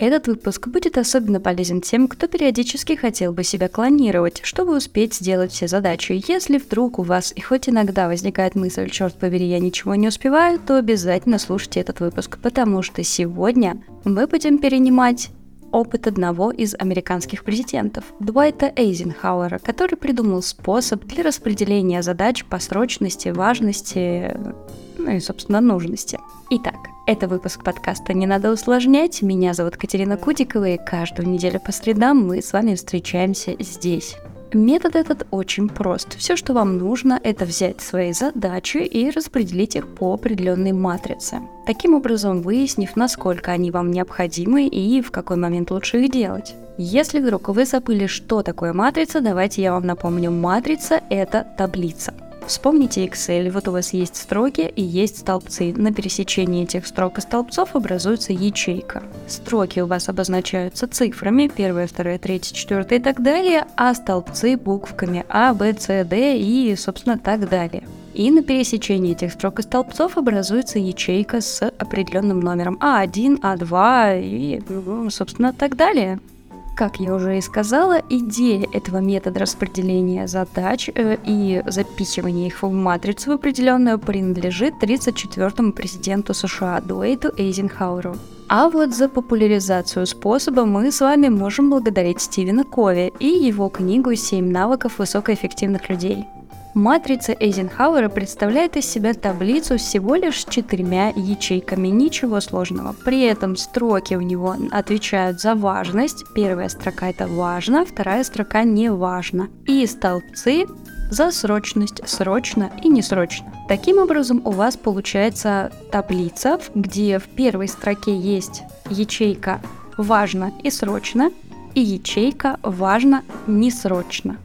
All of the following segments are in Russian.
Этот выпуск будет особенно полезен тем, кто периодически хотел бы себя клонировать, чтобы успеть сделать все задачи. Если вдруг у вас и хоть иногда возникает мысль, черт побери, я ничего не успеваю, то обязательно слушайте этот выпуск, потому что сегодня мы будем перенимать опыт одного из американских президентов, Дуайта Эйзенхауэра, который придумал способ для распределения задач по срочности, важности, ну и, собственно, нужности. Итак, это выпуск подкаста «Не надо усложнять». Меня зовут Катерина Кудикова, и каждую неделю по средам мы с вами встречаемся здесь. Метод этот очень прост. Все, что вам нужно, это взять свои задачи и распределить их по определенной матрице. Таким образом, выяснив, насколько они вам необходимы и в какой момент лучше их делать. Если вдруг вы забыли, что такое матрица, давайте я вам напомню. Матрица — это таблица. Вспомните Excel, вот у вас есть строки и есть столбцы. На пересечении этих строк и столбцов образуется ячейка. Строки у вас обозначаются цифрами, первая, вторая, третья, четвертая и так далее, а столбцы буквками А, Б, С, Д и, собственно, так далее. И на пересечении этих строк и столбцов образуется ячейка с определенным номером А1, А2 и, собственно, так далее. Как я уже и сказала, идея этого метода распределения задач э, и запихивания их в матрицу определенную принадлежит 34-му президенту США Дуэйту Эйзенхауэру. А вот за популяризацию способа мы с вами можем благодарить Стивена Кови и его книгу «7 навыков высокоэффективных людей». Матрица Эйзенхауэра представляет из себя таблицу всего лишь с четырьмя ячейками, ничего сложного. При этом строки у него отвечают за важность. Первая строка это важно, вторая строка не важно. И столбцы за срочность, срочно и несрочно. Таким образом, у вас получается таблица, где в первой строке есть ячейка «важно» и «срочно», и ячейка «важно» несрочно.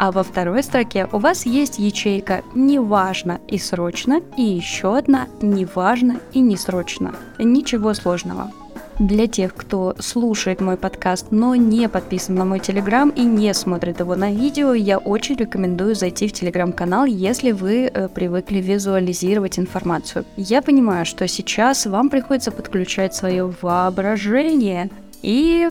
А во второй строке у вас есть ячейка «Неважно» и «Срочно» и еще одна «Неважно» и «Несрочно». Ничего сложного. Для тех, кто слушает мой подкаст, но не подписан на мой телеграм и не смотрит его на видео, я очень рекомендую зайти в телеграм-канал, если вы э, привыкли визуализировать информацию. Я понимаю, что сейчас вам приходится подключать свое воображение и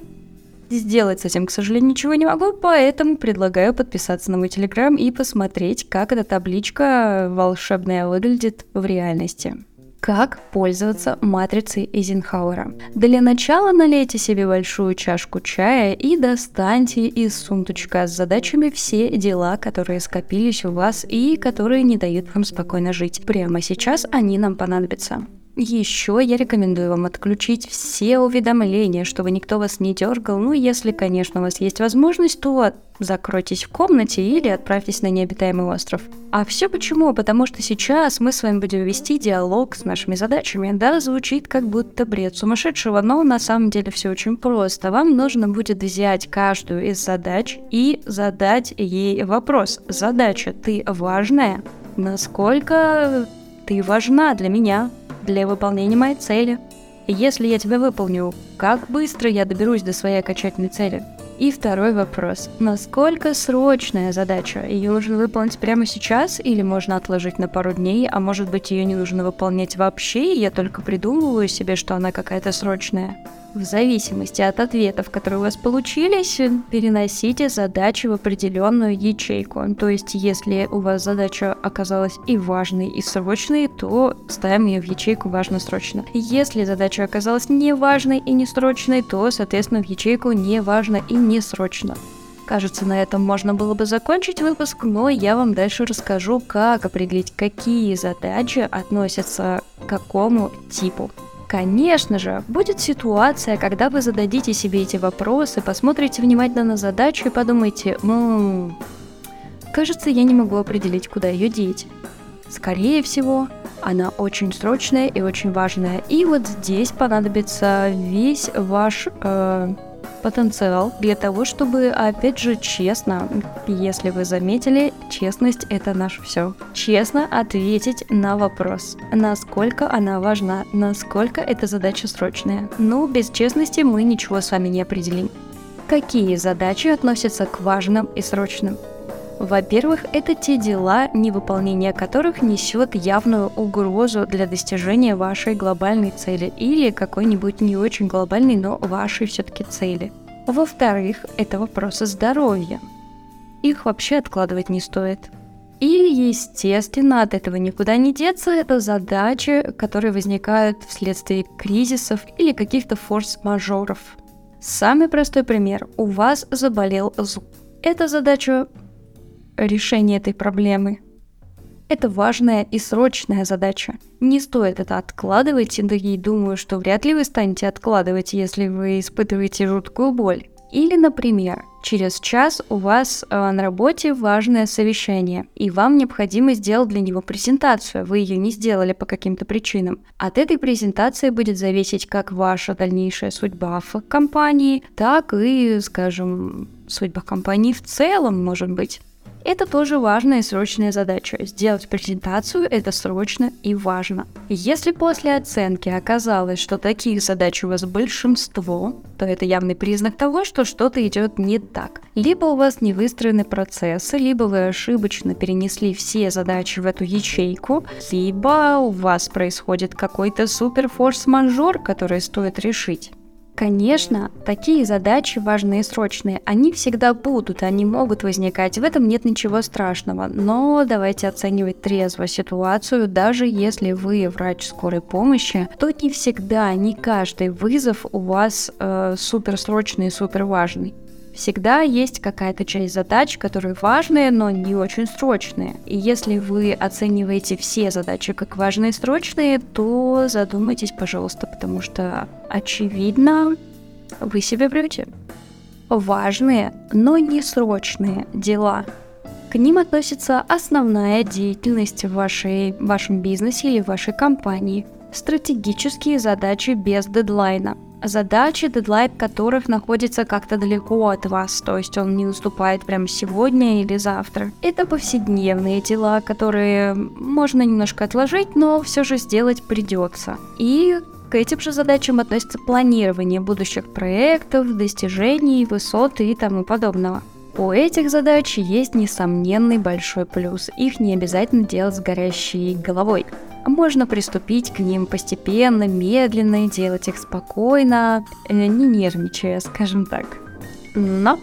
Сделать с этим, к сожалению, ничего не могу, поэтому предлагаю подписаться на мой телеграм и посмотреть, как эта табличка волшебная выглядит в реальности. Как пользоваться матрицей Эйзенхауэра? Для начала налейте себе большую чашку чая и достаньте из сундучка с задачами все дела, которые скопились у вас и которые не дают вам спокойно жить. Прямо сейчас они нам понадобятся. Еще я рекомендую вам отключить все уведомления, чтобы никто вас не дергал. Ну, если, конечно, у вас есть возможность, то закройтесь в комнате или отправьтесь на необитаемый остров. А все почему? Потому что сейчас мы с вами будем вести диалог с нашими задачами. Да, звучит как будто бред сумасшедшего, но на самом деле все очень просто. Вам нужно будет взять каждую из задач и задать ей вопрос. Задача, ты важная? Насколько ты важна для меня? Для выполнения моей цели. Если я тебя выполню, как быстро я доберусь до своей окончательной цели? И второй вопрос. Насколько срочная задача? Ее нужно выполнить прямо сейчас или можно отложить на пару дней, а может быть ее не нужно выполнять вообще, и я только придумываю себе, что она какая-то срочная? В зависимости от ответов, которые у вас получились, переносите задачи в определенную ячейку. То есть, если у вас задача оказалась и важной, и срочной, то ставим ее в ячейку важно-срочно. Если задача оказалась не важной и не срочной, то, соответственно, в ячейку не важно и не срочно. Кажется, на этом можно было бы закончить выпуск, но я вам дальше расскажу, как определить, какие задачи относятся к какому типу. Конечно же, будет ситуация, когда вы зададите себе эти вопросы, посмотрите внимательно на задачу и подумаете, ммм, кажется, я не могу определить, куда ее деть. Скорее всего, она очень срочная и очень важная. И вот здесь понадобится весь ваш э, потенциал для того, чтобы, опять же, честно, если вы заметили, честность — это наше все. Честно ответить на вопрос, насколько она важна, насколько эта задача срочная. Ну, без честности мы ничего с вами не определим. Какие задачи относятся к важным и срочным? Во-первых, это те дела, невыполнение которых несет явную угрозу для достижения вашей глобальной цели или какой-нибудь не очень глобальной, но вашей все-таки цели. Во-вторых, это вопросы здоровья. Их вообще откладывать не стоит. И, естественно, от этого никуда не деться, это задачи, которые возникают вследствие кризисов или каких-то форс-мажоров. Самый простой пример. У вас заболел зуб. Это задача решения этой проблемы. Это важная и срочная задача. Не стоит это откладывать, и думаю, что вряд ли вы станете откладывать, если вы испытываете жуткую боль. Или, например, через час у вас э, на работе важное совещание, и вам необходимо сделать для него презентацию, вы ее не сделали по каким-то причинам. От этой презентации будет зависеть как ваша дальнейшая судьба в компании, так и, скажем, судьба компании в целом, может быть. Это тоже важная и срочная задача. Сделать презентацию – это срочно и важно. Если после оценки оказалось, что таких задач у вас большинство, то это явный признак того, что что-то идет не так. Либо у вас не выстроены процессы, либо вы ошибочно перенесли все задачи в эту ячейку, либо у вас происходит какой-то супер форс-мажор, который стоит решить. Конечно, такие задачи важные и срочные, они всегда будут, они могут возникать, в этом нет ничего страшного, но давайте оценивать трезво ситуацию, даже если вы врач скорой помощи, то не всегда, не каждый вызов у вас э, суперсрочный и супер важный всегда есть какая-то часть задач, которые важные, но не очень срочные. И если вы оцениваете все задачи как важные и срочные, то задумайтесь, пожалуйста, потому что, очевидно, вы себе врете. Важные, но не срочные дела. К ним относится основная деятельность в вашей, вашем бизнесе или вашей компании. Стратегические задачи без дедлайна – задачи, дедлайн которых находится как-то далеко от вас, то есть он не наступает прямо сегодня или завтра. Это повседневные дела, которые можно немножко отложить, но все же сделать придется. И к этим же задачам относится планирование будущих проектов, достижений, высот и тому подобного. У этих задач есть несомненный большой плюс. Их не обязательно делать с горящей головой можно приступить к ним постепенно, медленно, делать их спокойно, э, не нервничая, скажем так. Но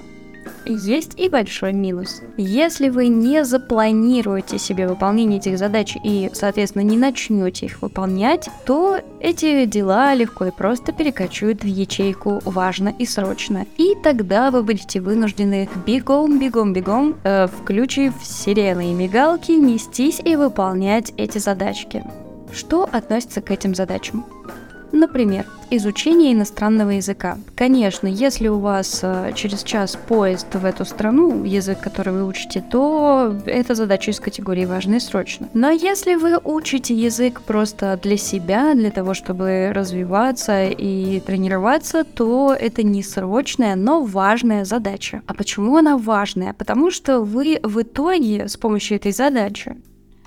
есть и большой минус. Если вы не запланируете себе выполнение этих задач и, соответственно, не начнете их выполнять, то эти дела легко и просто перекочуют в ячейку «важно» и «срочно». И тогда вы будете вынуждены бегом, бегом, бегом, э, включив сирены и мигалки, нестись и выполнять эти задачки. Что относится к этим задачам? Например, изучение иностранного языка. Конечно, если у вас э, через час поезд в эту страну, язык, который вы учите, то это задача из категории важно и срочно. Но если вы учите язык просто для себя, для того, чтобы развиваться и тренироваться, то это не срочная, но важная задача. А почему она важная? Потому что вы в итоге с помощью этой задачи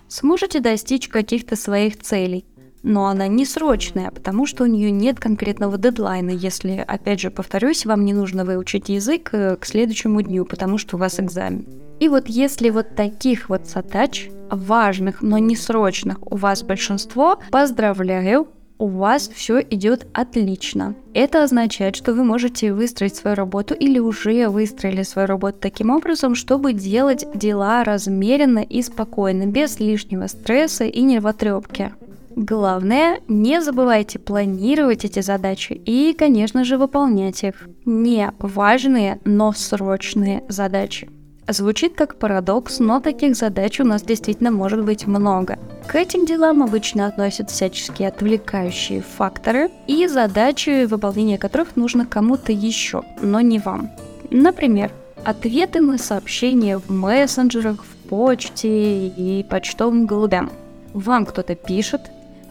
сможете достичь каких-то своих целей но она не срочная, потому что у нее нет конкретного дедлайна, если, опять же, повторюсь, вам не нужно выучить язык э, к следующему дню, потому что у вас экзамен. И вот если вот таких вот задач, важных, но не срочных, у вас большинство, поздравляю, у вас все идет отлично. Это означает, что вы можете выстроить свою работу или уже выстроили свою работу таким образом, чтобы делать дела размеренно и спокойно, без лишнего стресса и нервотрепки. Главное, не забывайте планировать эти задачи и, конечно же, выполнять их. Не важные, но срочные задачи. Звучит как парадокс, но таких задач у нас действительно может быть много. К этим делам обычно относят всяческие отвлекающие факторы и задачи, выполнение которых нужно кому-то еще, но не вам. Например, ответы на сообщения в мессенджерах, в почте и почтовым голубям. Вам кто-то пишет,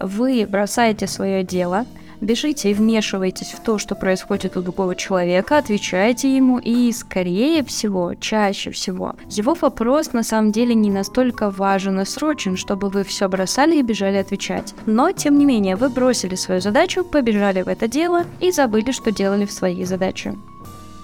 вы бросаете свое дело, бежите и вмешиваетесь в то, что происходит у другого человека, отвечаете ему, и, скорее всего, чаще всего, его вопрос на самом деле не настолько важен и срочен, чтобы вы все бросали и бежали отвечать. Но, тем не менее, вы бросили свою задачу, побежали в это дело и забыли, что делали в своей задаче.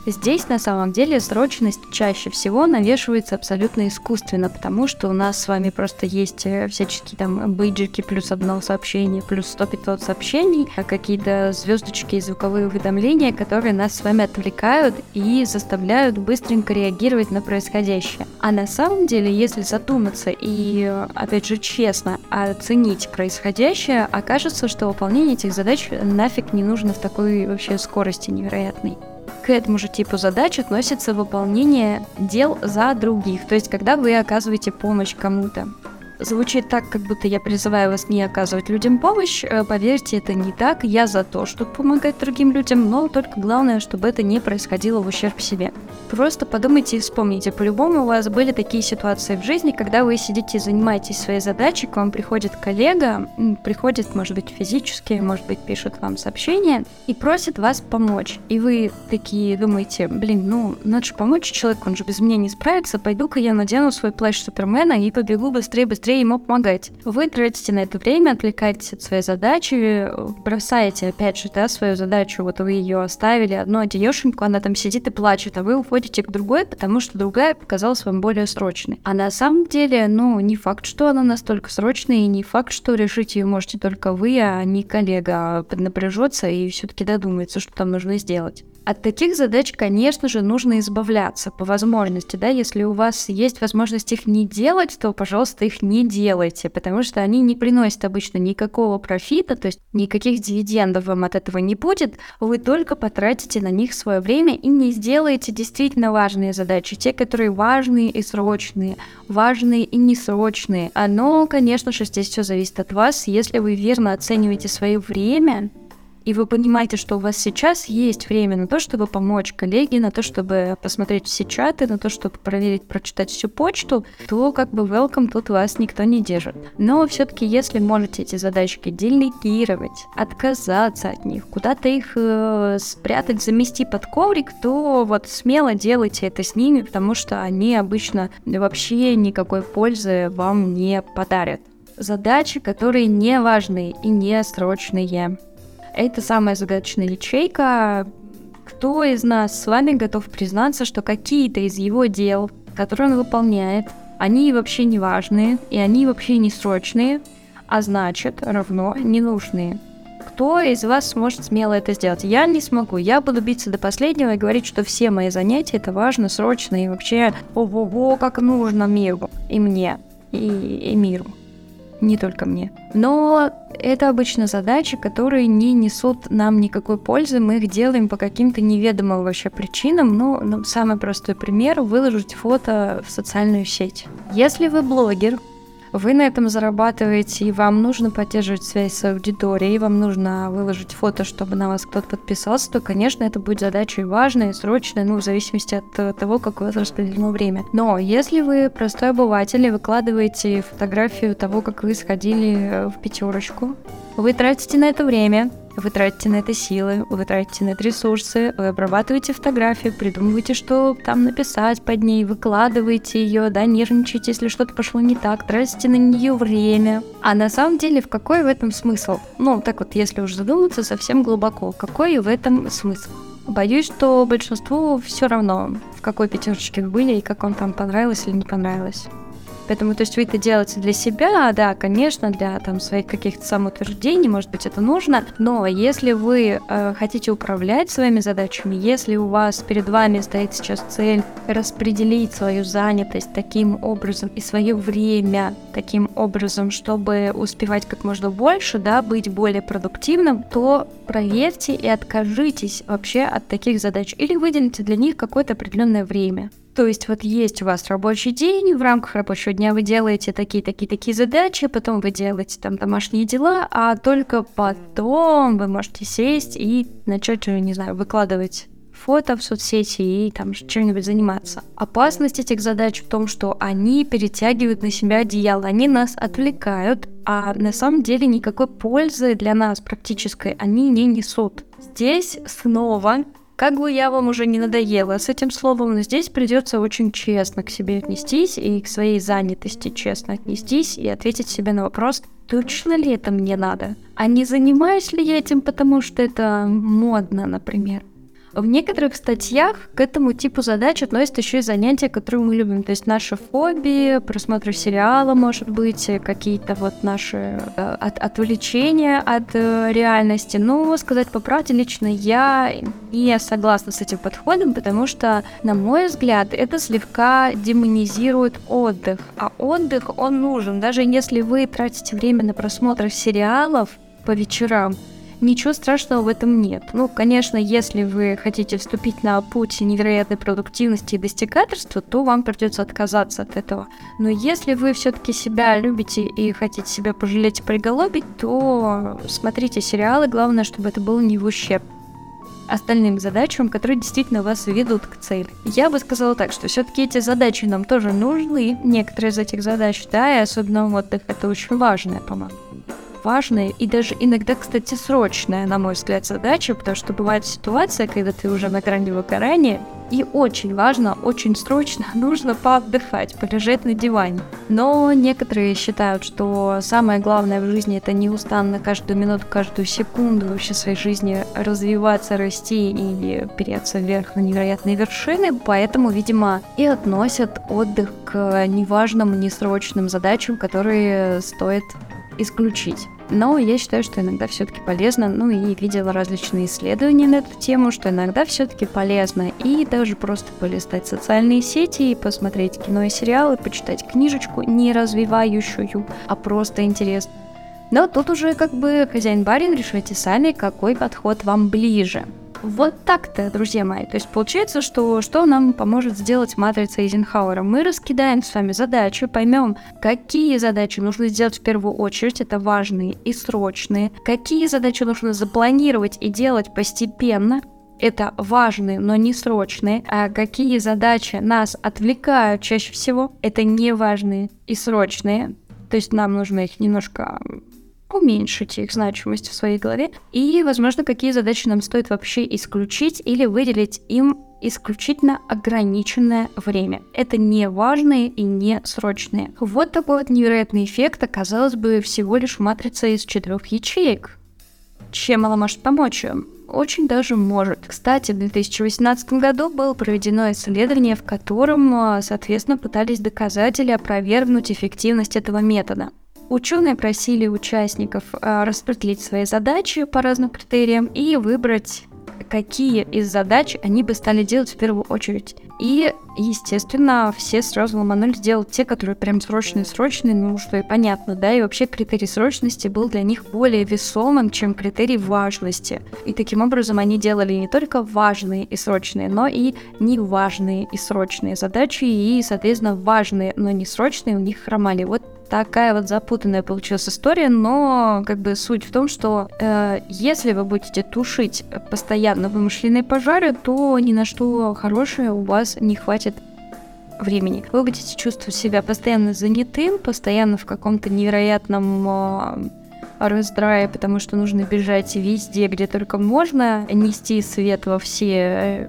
Здесь на самом деле срочность чаще всего навешивается абсолютно искусственно, потому что у нас с вами просто есть э, всяческие там бейджики плюс одно сообщение, плюс 100 500 сообщений, а какие-то звездочки и звуковые уведомления, которые нас с вами отвлекают и заставляют быстренько реагировать на происходящее. А на самом деле, если задуматься и, опять же, честно оценить происходящее, окажется, что выполнение этих задач нафиг не нужно в такой вообще скорости невероятной. К этому же типу задач относится выполнение дел за других, то есть когда вы оказываете помощь кому-то звучит так, как будто я призываю вас не оказывать людям помощь. Э, поверьте, это не так. Я за то, чтобы помогать другим людям, но только главное, чтобы это не происходило в ущерб себе. Просто подумайте и вспомните. По-любому у вас были такие ситуации в жизни, когда вы сидите и занимаетесь своей задачей, к вам приходит коллега, приходит, может быть, физически, может быть, пишет вам сообщение и просит вас помочь. И вы такие думаете, блин, ну, надо же помочь человеку, он же без меня не справится, пойду-ка я надену свой плащ Супермена и побегу быстрее-быстрее быстрее ему помогать. Вы тратите на это время, отвлекаетесь от своей задачи, бросаете, опять же, да, свою задачу, вот вы ее оставили, одну одеешеньку, она там сидит и плачет, а вы уходите к другой, потому что другая показалась вам более срочной. А на самом деле, ну, не факт, что она настолько срочная, и не факт, что решить ее можете только вы, а не коллега поднапряжется и все-таки додумается, что там нужно сделать. От таких задач, конечно же, нужно избавляться по возможности, да, если у вас есть возможность их не делать, то, пожалуйста, их не делайте, потому что они не приносят обычно никакого профита, то есть никаких дивидендов вам от этого не будет, вы только потратите на них свое время и не сделаете действительно важные задачи, те, которые важные и срочные, важные и несрочные. Но, конечно же, здесь все зависит от вас, если вы верно оцениваете свое время, и вы понимаете, что у вас сейчас есть время на то, чтобы помочь коллеге, на то, чтобы посмотреть все чаты, на то, чтобы проверить, прочитать всю почту, то как бы welcome тут вас никто не держит. Но все-таки, если можете эти задачки делегировать, отказаться от них, куда-то их э, спрятать, замести под коврик, то вот смело делайте это с ними, потому что они обычно вообще никакой пользы вам не подарят задачи, которые не важные и не срочные. Это самая загадочная ячейка. Кто из нас с вами готов признаться, что какие-то из его дел, которые он выполняет, они вообще не важные, и они вообще не срочные, а значит, равно ненужные. Кто из вас сможет смело это сделать? Я не смогу. Я буду биться до последнего и говорить, что все мои занятия это важно, срочно и вообще ого-го, как нужно миру. И мне, и, и миру не только мне. Но это обычно задачи, которые не несут нам никакой пользы, мы их делаем по каким-то неведомым вообще причинам. Ну, ну самый простой пример — выложить фото в социальную сеть. Если вы блогер, вы на этом зарабатываете, и вам нужно поддерживать связь с аудиторией, вам нужно выложить фото, чтобы на вас кто-то подписался, то, конечно, это будет задача и важная, и срочная, ну, в зависимости от того, какое распределено время. Но если вы простой обыватель и выкладываете фотографию того, как вы сходили в пятерочку, вы тратите на это время, вы тратите на это силы, вы тратите на это ресурсы, вы обрабатываете фотографию, придумываете, что там написать под ней, выкладываете ее, да, нервничаете, если что-то пошло не так, тратите на нее время. А на самом деле, в какой в этом смысл? Ну, так вот, если уж задуматься совсем глубоко, какой в этом смысл? Боюсь, что большинству все равно, в какой пятерочке вы были и как вам там понравилось или не понравилось. Поэтому, то есть вы это делаете для себя, да, конечно, для там своих каких-то самоутверждений, может быть, это нужно, но если вы э, хотите управлять своими задачами, если у вас перед вами стоит сейчас цель распределить свою занятость таким образом и свое время таким образом, чтобы успевать как можно больше, да, быть более продуктивным, то проверьте и откажитесь вообще от таких задач или выделите для них какое-то определенное время. То есть вот есть у вас рабочий день, в рамках рабочего дня вы делаете такие-такие-такие задачи, потом вы делаете там домашние дела, а только потом вы можете сесть и начать, не знаю, выкладывать фото в соцсети и там чем-нибудь заниматься. Опасность этих задач в том, что они перетягивают на себя одеяло, они нас отвлекают, а на самом деле никакой пользы для нас практической они не несут. Здесь снова как бы я вам уже не надоела с этим словом, но здесь придется очень честно к себе отнестись и к своей занятости честно отнестись и ответить себе на вопрос, точно ли это мне надо? А не занимаюсь ли я этим, потому что это модно, например? В некоторых статьях к этому типу задач относятся еще и занятия, которые мы любим. То есть наши фобии, просмотр сериала, может быть, какие-то вот наши э, от, отвлечения от э, реальности. Но сказать по правде, лично я не согласна с этим подходом, потому что, на мой взгляд, это слегка демонизирует отдых. А отдых, он нужен. Даже если вы тратите время на просмотр сериалов по вечерам, ничего страшного в этом нет. Ну, конечно, если вы хотите вступить на путь невероятной продуктивности и достигаторства, то вам придется отказаться от этого. Но если вы все-таки себя любите и хотите себя пожалеть и приголобить, то смотрите сериалы, главное, чтобы это было не в ущерб остальным задачам, которые действительно вас ведут к цели. Я бы сказала так, что все-таки эти задачи нам тоже нужны, некоторые из этих задач, да, и особенно отдых, это очень важное, по-моему важная и даже иногда, кстати, срочная, на мой взгляд, задача, потому что бывает ситуация, когда ты уже на грани выгорания, и очень важно, очень срочно нужно поотдыхать, полежать на диване. Но некоторые считают, что самое главное в жизни это неустанно каждую минуту, каждую секунду вообще своей жизни развиваться, расти и переться вверх на невероятные вершины, поэтому, видимо, и относят отдых к неважным, несрочным задачам, которые стоит исключить. Но я считаю, что иногда все-таки полезно, ну и видела различные исследования на эту тему, что иногда все-таки полезно и даже просто полистать социальные сети и посмотреть кино и сериалы, почитать книжечку, не развивающую, а просто интересно. Но тут уже как бы хозяин-барин решайте сами, какой подход вам ближе. Вот так-то, друзья мои. То есть получается, что что нам поможет сделать матрица Эйзенхауэра? Мы раскидаем с вами задачи, поймем, какие задачи нужно сделать в первую очередь, это важные и срочные, какие задачи нужно запланировать и делать постепенно, это важные, но не срочные, а какие задачи нас отвлекают чаще всего, это не важные и срочные, то есть нам нужно их немножко уменьшить их значимость в своей голове, и, возможно, какие задачи нам стоит вообще исключить или выделить им исключительно ограниченное время. Это не важные и не срочные. Вот такой вот невероятный эффект оказалось бы всего лишь матрица из четырех ячеек. Чем она может помочь? Очень даже может. Кстати, в 2018 году было проведено исследование, в котором, соответственно, пытались доказать или опровергнуть эффективность этого метода. Ученые просили участников э, распределить свои задачи по разным критериям и выбрать какие из задач они бы стали делать в первую очередь. И, естественно, все сразу ломанули делать те, которые прям срочные-срочные, ну, что и понятно, да, и вообще критерий срочности был для них более весомым, чем критерий важности. И таким образом они делали не только важные и срочные, но и неважные и срочные задачи, и, соответственно, важные, но не срочные у них хромали. Вот такая вот запутанная получилась история, но как бы суть в том, что э, если вы будете тушить постоянно вымышленные пожары, то ни на что хорошее у вас не хватит времени. Вы будете чувствовать себя постоянно занятым, постоянно в каком-то невероятном э, раздрае, потому что нужно бежать везде, где только можно, нести свет во все э,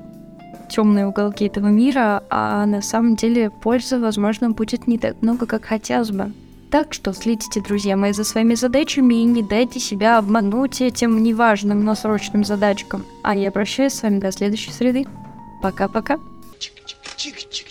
темные уголки этого мира, а на самом деле пользы, возможно, будет не так много, как хотелось бы. Так что следите, друзья мои, за своими задачами и не дайте себя обмануть этим неважным, но срочным задачкам. А я прощаюсь с вами до следующей среды. Пока-пока. Чик-чик-чик-чик.